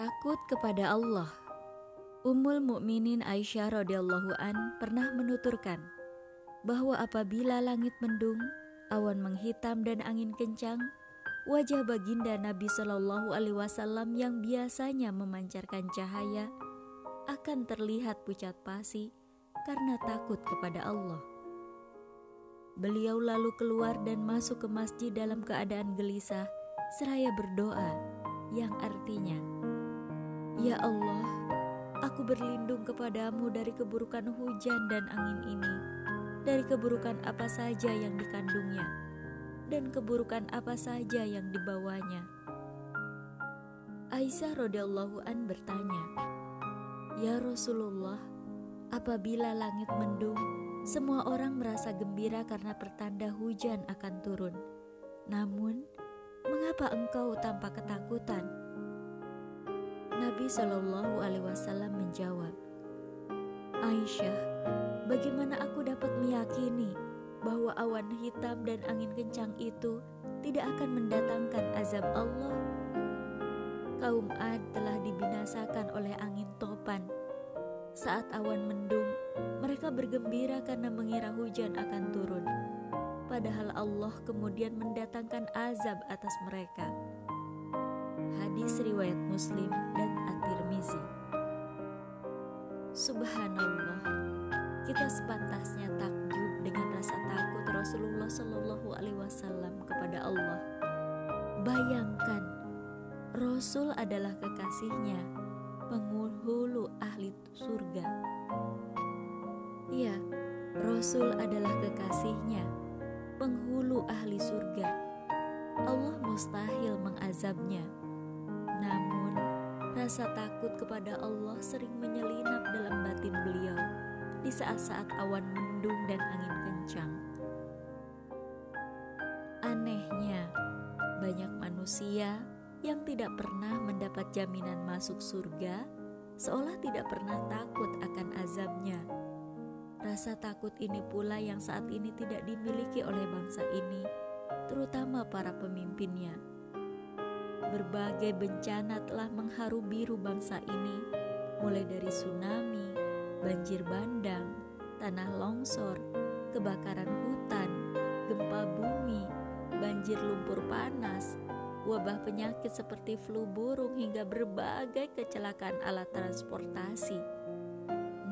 Takut kepada Allah. Ummul Mukminin Aisyah radhiyallahu an pernah menuturkan bahwa apabila langit mendung, awan menghitam dan angin kencang, wajah baginda Nabi Shallallahu alaihi wasallam yang biasanya memancarkan cahaya akan terlihat pucat pasi karena takut kepada Allah. Beliau lalu keluar dan masuk ke masjid dalam keadaan gelisah seraya berdoa yang artinya, Ya Allah, aku berlindung kepadamu dari keburukan hujan dan angin ini, dari keburukan apa saja yang dikandungnya, dan keburukan apa saja yang dibawanya. Aisyah radhiyallahu an bertanya, "Ya Rasulullah, apabila langit mendung, semua orang merasa gembira karena pertanda hujan akan turun. Namun, mengapa engkau tanpa ketakutan?" Nabi Shallallahu Alaihi Wasallam menjawab, Aisyah, bagaimana aku dapat meyakini bahwa awan hitam dan angin kencang itu tidak akan mendatangkan azab Allah? Kaum Ad telah dibinasakan oleh angin topan. Saat awan mendung, mereka bergembira karena mengira hujan akan turun. Padahal Allah kemudian mendatangkan azab atas mereka. Hadis riwayat Muslim Subhanallah, kita sepantasnya takjub dengan rasa takut Rasulullah Shallallahu Alaihi Wasallam kepada Allah. Bayangkan, Rasul adalah kekasihnya, penghulu ahli surga. Ya, Rasul adalah kekasihnya, penghulu ahli surga. Allah mustahil mengazabnya. Rasa takut kepada Allah sering menyelinap dalam batin beliau di saat-saat awan mendung dan angin kencang. Anehnya, banyak manusia yang tidak pernah mendapat jaminan masuk surga seolah tidak pernah takut akan azabnya. Rasa takut ini pula yang saat ini tidak dimiliki oleh bangsa ini, terutama para pemimpinnya. Berbagai bencana telah mengharu biru bangsa ini, mulai dari tsunami, banjir bandang, tanah longsor, kebakaran hutan, gempa bumi, banjir lumpur panas, wabah penyakit seperti flu burung hingga berbagai kecelakaan alat transportasi.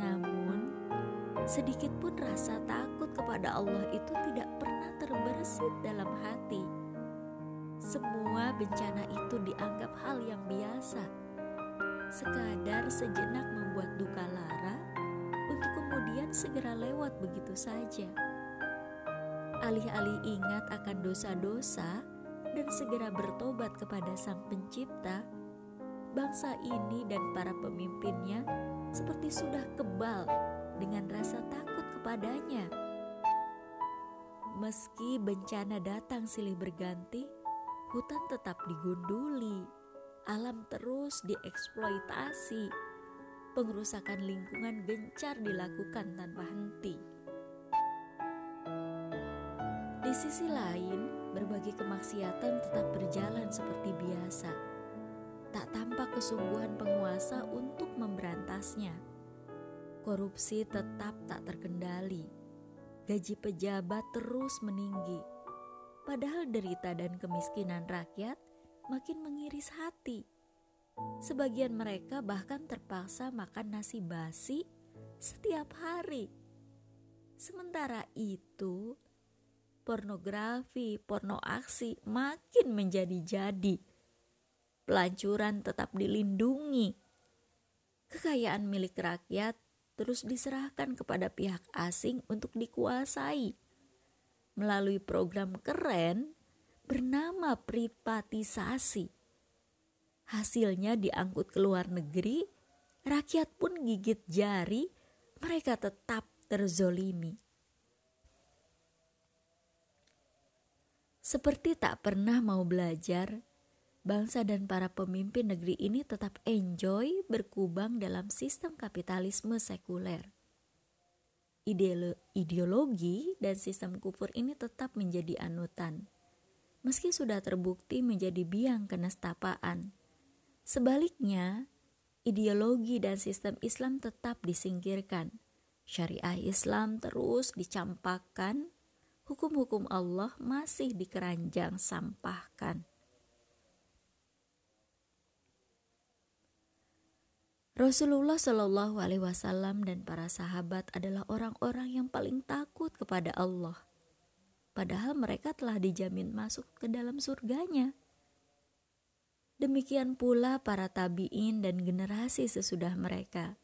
Namun, sedikit pun rasa takut kepada Allah itu tidak pernah terbersit dalam hati. Semua bencana itu dianggap hal yang biasa, sekadar sejenak membuat duka lara untuk kemudian segera lewat begitu saja. Alih-alih ingat akan dosa-dosa dan segera bertobat kepada Sang Pencipta, bangsa ini dan para pemimpinnya seperti sudah kebal dengan rasa takut kepadanya. Meski bencana datang silih berganti, hutan tetap digunduli, alam terus dieksploitasi, pengerusakan lingkungan gencar dilakukan tanpa henti. Di sisi lain, berbagai kemaksiatan tetap berjalan seperti biasa. Tak tampak kesungguhan penguasa untuk memberantasnya. Korupsi tetap tak terkendali. Gaji pejabat terus meninggi. Padahal derita dan kemiskinan rakyat makin mengiris hati. Sebagian mereka bahkan terpaksa makan nasi basi setiap hari. Sementara itu, pornografi, porno aksi makin menjadi-jadi. Pelancuran tetap dilindungi. Kekayaan milik rakyat terus diserahkan kepada pihak asing untuk dikuasai melalui program keren bernama privatisasi. Hasilnya diangkut ke luar negeri, rakyat pun gigit jari, mereka tetap terzolimi. Seperti tak pernah mau belajar, bangsa dan para pemimpin negeri ini tetap enjoy berkubang dalam sistem kapitalisme sekuler ideologi dan sistem kufur ini tetap menjadi anutan. Meski sudah terbukti menjadi biang kenestapaan, Sebaliknya, ideologi dan sistem Islam tetap disingkirkan. Syariah Islam terus dicampakkan, hukum-hukum Allah masih dikeranjang sampahkan. Rasulullah Shallallahu Alaihi Wasallam dan para sahabat adalah orang-orang yang paling takut kepada Allah. Padahal mereka telah dijamin masuk ke dalam surganya. Demikian pula para tabiin dan generasi sesudah mereka.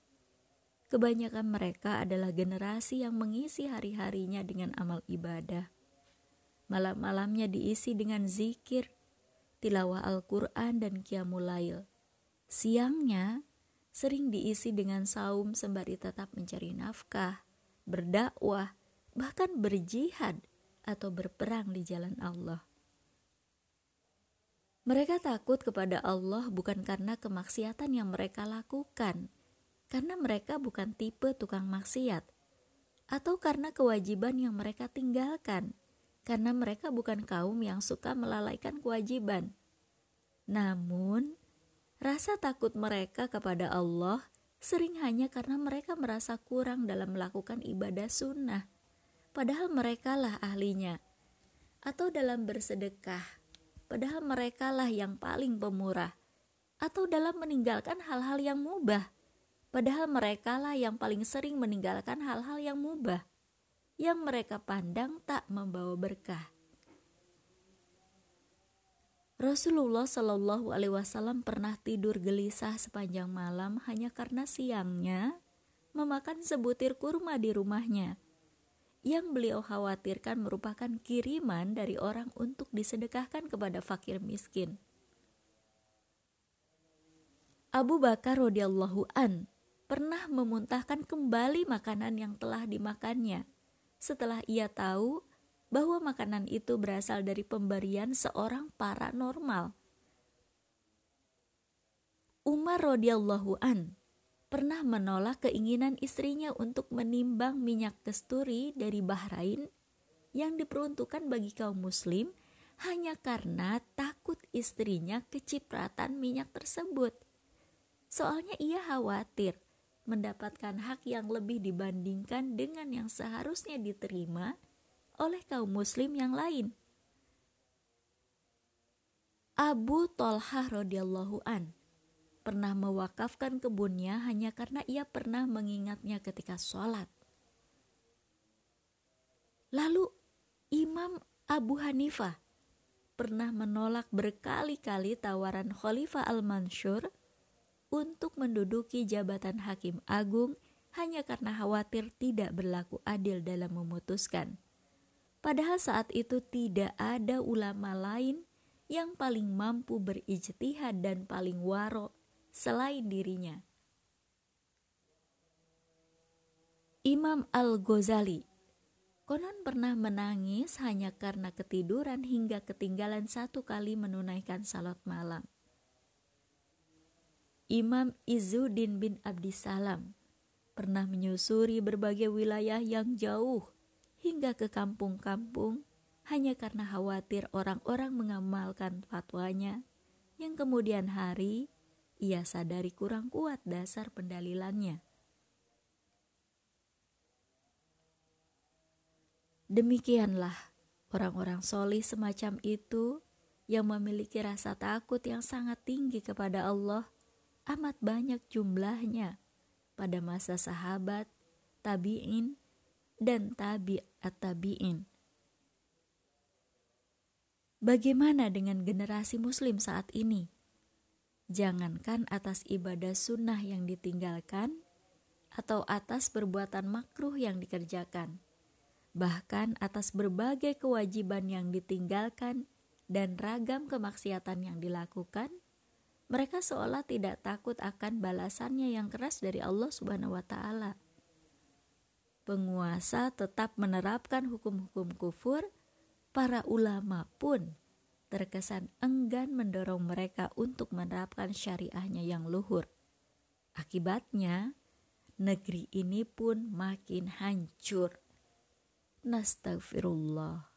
Kebanyakan mereka adalah generasi yang mengisi hari-harinya dengan amal ibadah. Malam-malamnya diisi dengan zikir, tilawah Al-Quran dan qiyamul Siangnya sering diisi dengan saum sembari tetap mencari nafkah, berdakwah, bahkan berjihad atau berperang di jalan Allah. Mereka takut kepada Allah bukan karena kemaksiatan yang mereka lakukan, karena mereka bukan tipe tukang maksiat, atau karena kewajiban yang mereka tinggalkan, karena mereka bukan kaum yang suka melalaikan kewajiban. Namun, rasa takut mereka kepada Allah sering hanya karena mereka merasa kurang dalam melakukan ibadah sunnah, padahal merekalah ahlinya, atau dalam bersedekah. Padahal merekalah yang paling pemurah, atau dalam meninggalkan hal-hal yang mubah, padahal merekalah yang paling sering meninggalkan hal-hal yang mubah, yang mereka pandang tak membawa berkah. Rasulullah Shallallahu Alaihi Wasallam pernah tidur gelisah sepanjang malam hanya karena siangnya memakan sebutir kurma di rumahnya yang beliau khawatirkan merupakan kiriman dari orang untuk disedekahkan kepada fakir miskin. Abu Bakar radhiyallahu an pernah memuntahkan kembali makanan yang telah dimakannya setelah ia tahu bahwa makanan itu berasal dari pemberian seorang paranormal. Umar radhiyallahu an pernah menolak keinginan istrinya untuk menimbang minyak kesturi dari Bahrain yang diperuntukkan bagi kaum muslim hanya karena takut istrinya kecipratan minyak tersebut. Soalnya ia khawatir mendapatkan hak yang lebih dibandingkan dengan yang seharusnya diterima oleh kaum muslim yang lain. Abu Tolhah radhiyallahu an pernah mewakafkan kebunnya hanya karena ia pernah mengingatnya ketika sholat. Lalu Imam Abu Hanifah pernah menolak berkali-kali tawaran Khalifah Al-Mansur untuk menduduki jabatan hakim agung hanya karena khawatir tidak berlaku adil dalam memutuskan. Padahal saat itu tidak ada ulama lain yang paling mampu berijtihad dan paling waro selain dirinya. Imam Al-Ghazali konon pernah menangis hanya karena ketiduran hingga ketinggalan satu kali menunaikan salat malam. Imam Izzuddin bin Abdissalam pernah menyusuri berbagai wilayah yang jauh hingga ke kampung-kampung hanya karena khawatir orang-orang mengamalkan fatwanya yang kemudian hari ia sadari kurang kuat dasar pendalilannya. Demikianlah orang-orang solih semacam itu yang memiliki rasa takut yang sangat tinggi kepada Allah amat banyak jumlahnya pada masa sahabat, tabi'in, dan tabi'at tabi'in. Bagaimana dengan generasi muslim saat ini? Jangankan atas ibadah sunnah yang ditinggalkan, atau atas perbuatan makruh yang dikerjakan, bahkan atas berbagai kewajiban yang ditinggalkan dan ragam kemaksiatan yang dilakukan, mereka seolah tidak takut akan balasannya yang keras dari Allah Subhanahu wa Ta'ala. Penguasa tetap menerapkan hukum-hukum kufur, para ulama pun terkesan enggan mendorong mereka untuk menerapkan syariahnya yang luhur. Akibatnya, negeri ini pun makin hancur. Nastagfirullah.